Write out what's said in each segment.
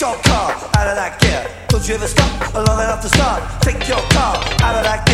your car out of that gear? Don't you ever stop long enough to start? Take your car out of that gear.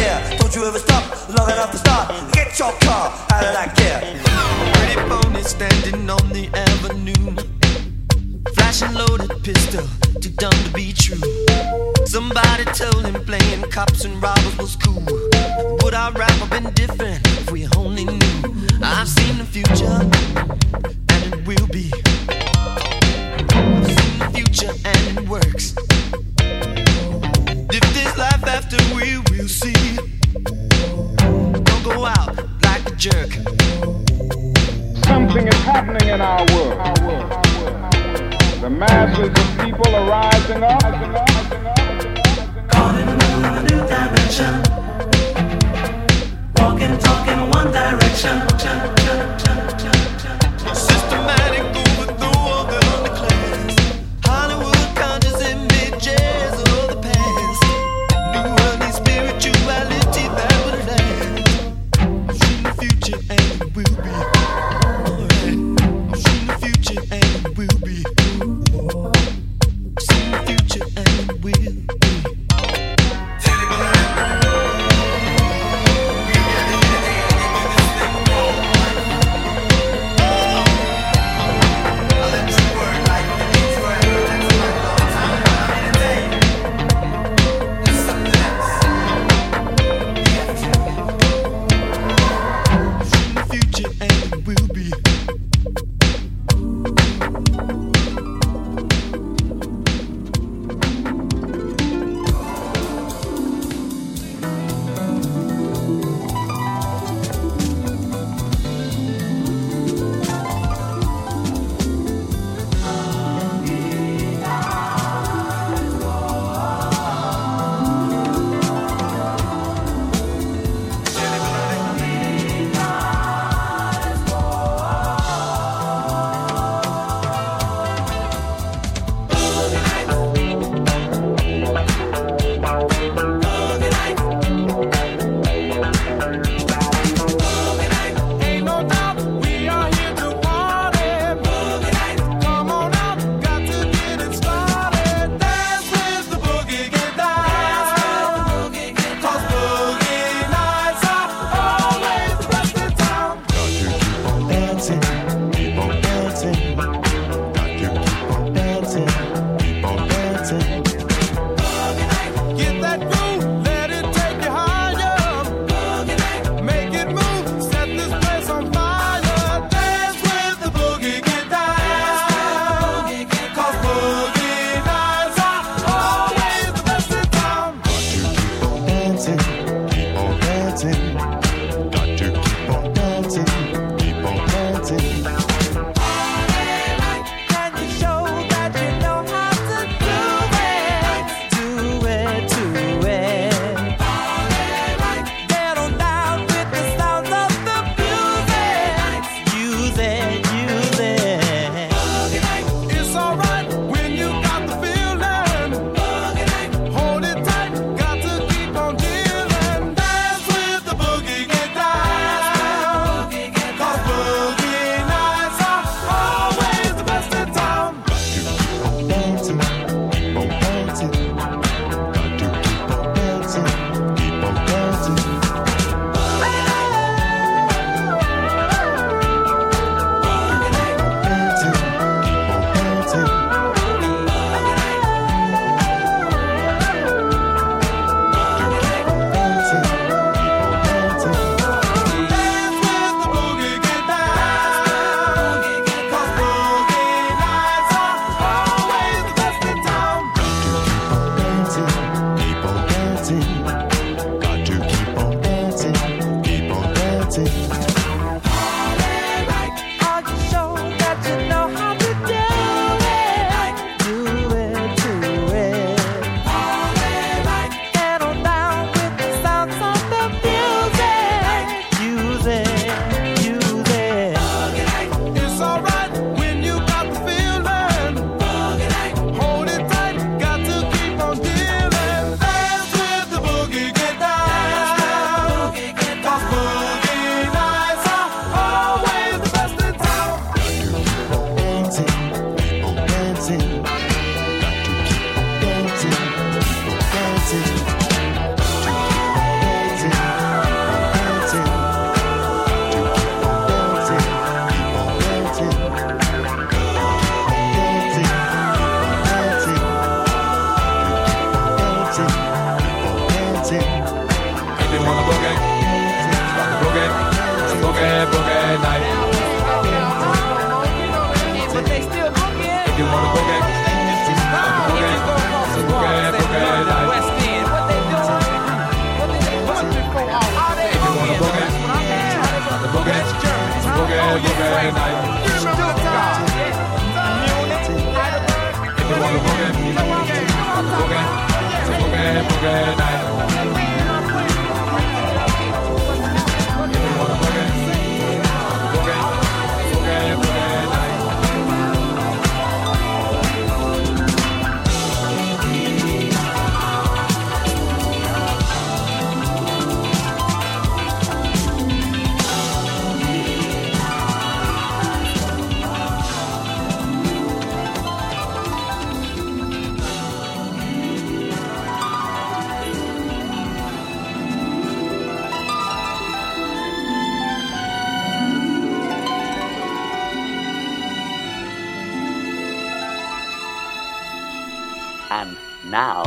And now,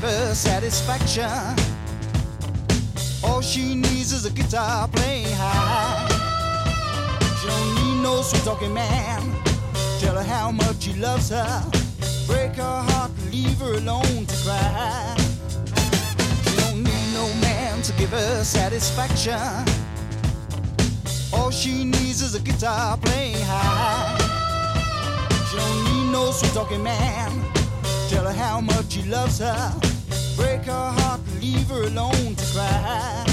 give her satisfaction. All she needs is a guitar playing high. She don't need no sweet talking man. Tell her how much he loves her. Break her heart, leave her alone to cry. She don't need no man to give her satisfaction. All she needs is a guitar playing high. She don't need no sweet talking man. Tell her how much he loves her. Break her heart, leave her alone to cry.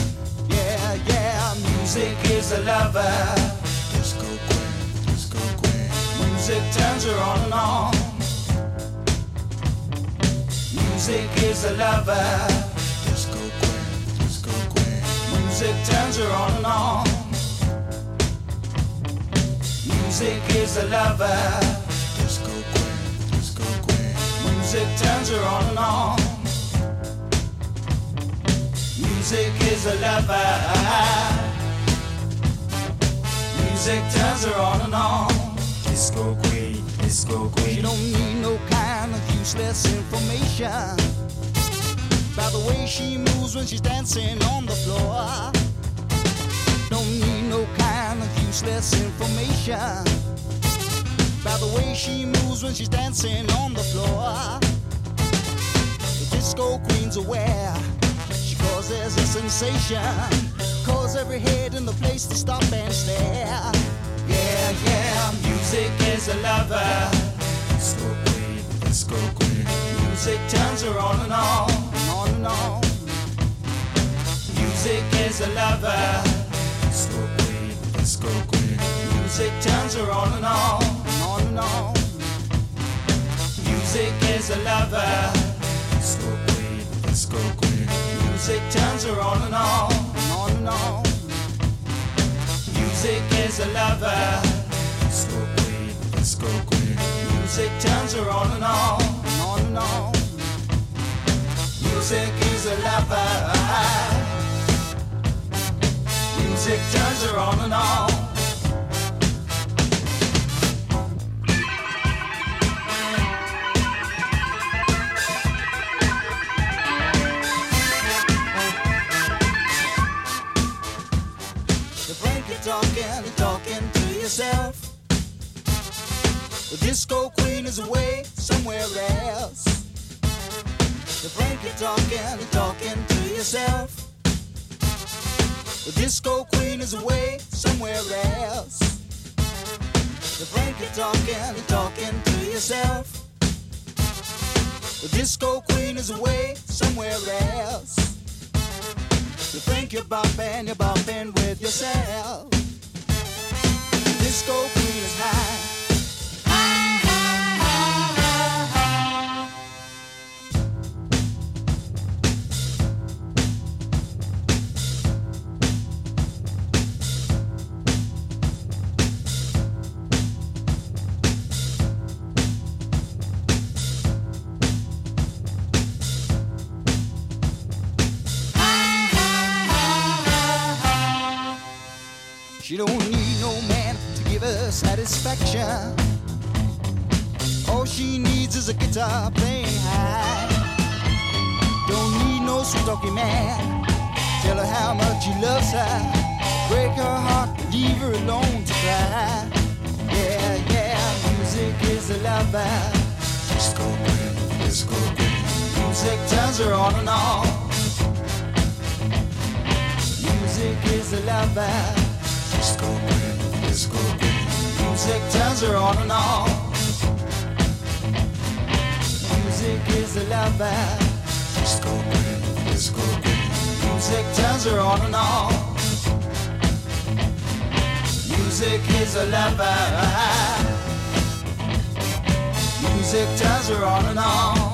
Yeah, yeah, music is a lover. Disco queen, disco queen. Music turns her on and on. Music is a lover. Disco queen, disco queen. Music turns her on and on. Music is a lover. Disco queen, disco queen. Music turns her on and on. Music is a lover. Music turns her on and on. Disco queen, disco queen. She don't need no kind of useless information. By the way she moves when she's dancing on the floor. Don't need no kind of useless information. By the way she moves when she's dancing on the floor. The disco queen's aware. Causes a sensation. Cause every head in the place to stop and stare. Yeah, yeah, music is a lover. Disco queen, disco queen. Music turns her on and on, on and on. Music is a lover. Disco queen, disco queen. Music turns her on and on, on and on. Music is a lover. Disco queen, disco queen. Music turns her on and on, on and on. Music is a lover. Disco queen, disco queen. Music turns her on and on, on and on. Music is a lover. Music turns her on and on. Somewhere else. The blanket talking, talking to yourself. The disco queen is away somewhere else. The blanket talking, talking to yourself. The disco queen is away somewhere else. You think you're bumping, you're bumping with yourself. The disco queen is high. Satisfaction. All she needs is a guitar playing high. Don't need no sweet talking man. Tell her how much he loves her. Break her heart, leave her alone to cry. Yeah, yeah, music is a lover. Disco queen, disco queen. Music turns her on and on. Music is a lover. Disco queen, disco queen. Music turns her on and on. Music is a lover. Disco queen, disco queen. Music turns her on and on. Music is a lover. Music turns her on and on.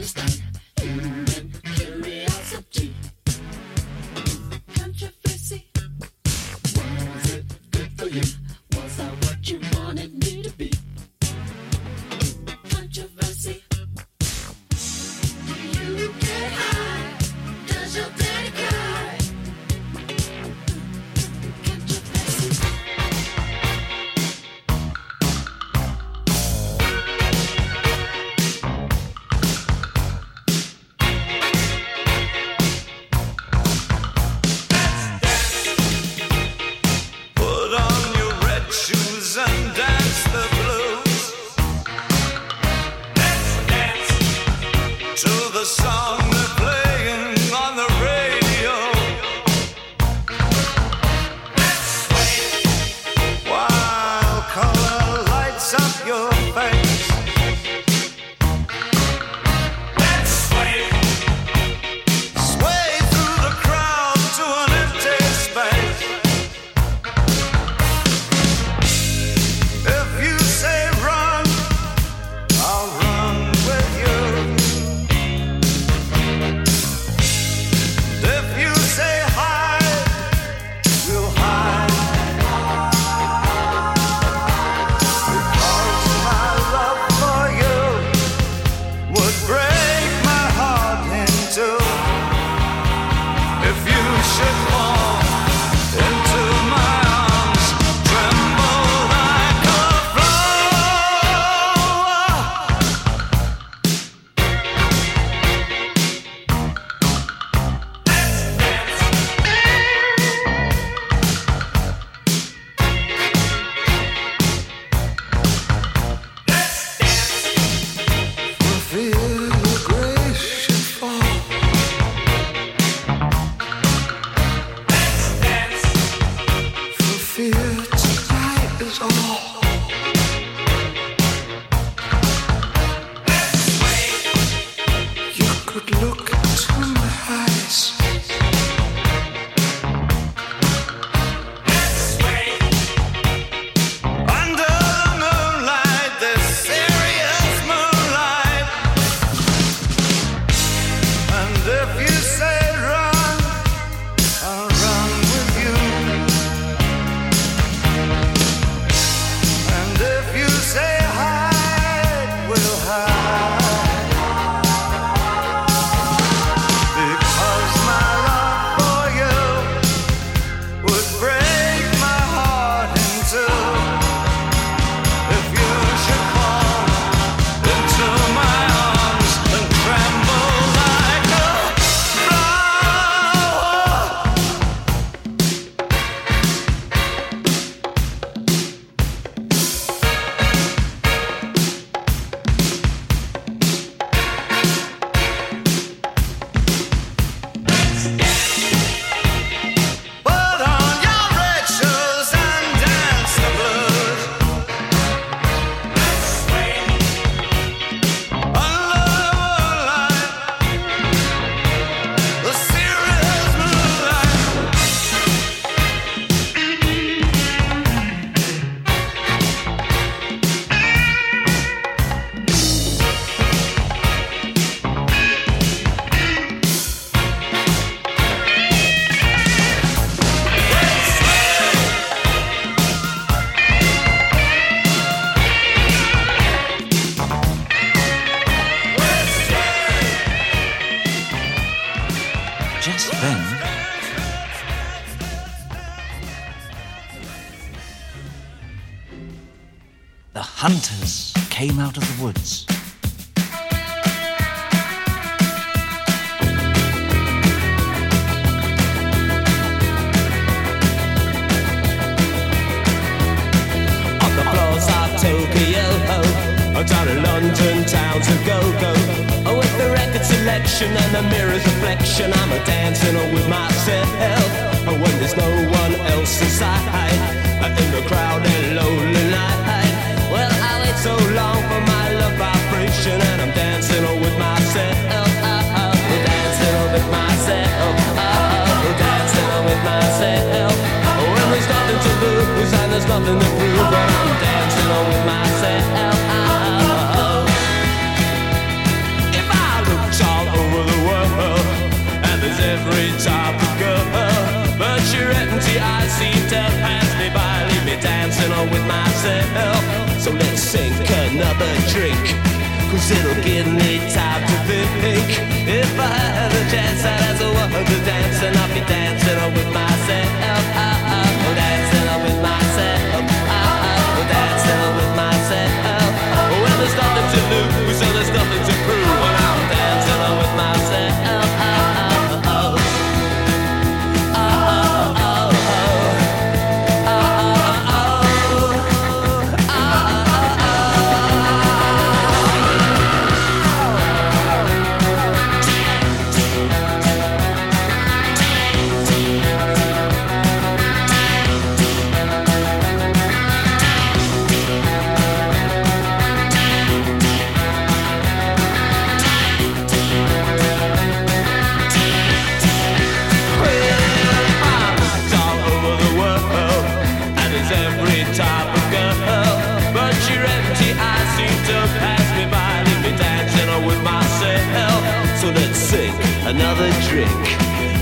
understand. the future. every type of girl. But your empty eyes seem to pass me by, leave me dancing on with myself. So let's sink another drink, cause it'll give me time to think. If I had a chance, I'd ask a to dance, and I'd be dancing on with myself. another drink,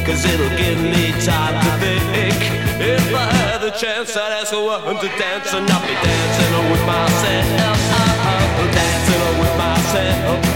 cause it'll give me time to think. If I had the chance, I'd ask a woman to dance, and I'll be dancing with myself. I'm dancing with myself.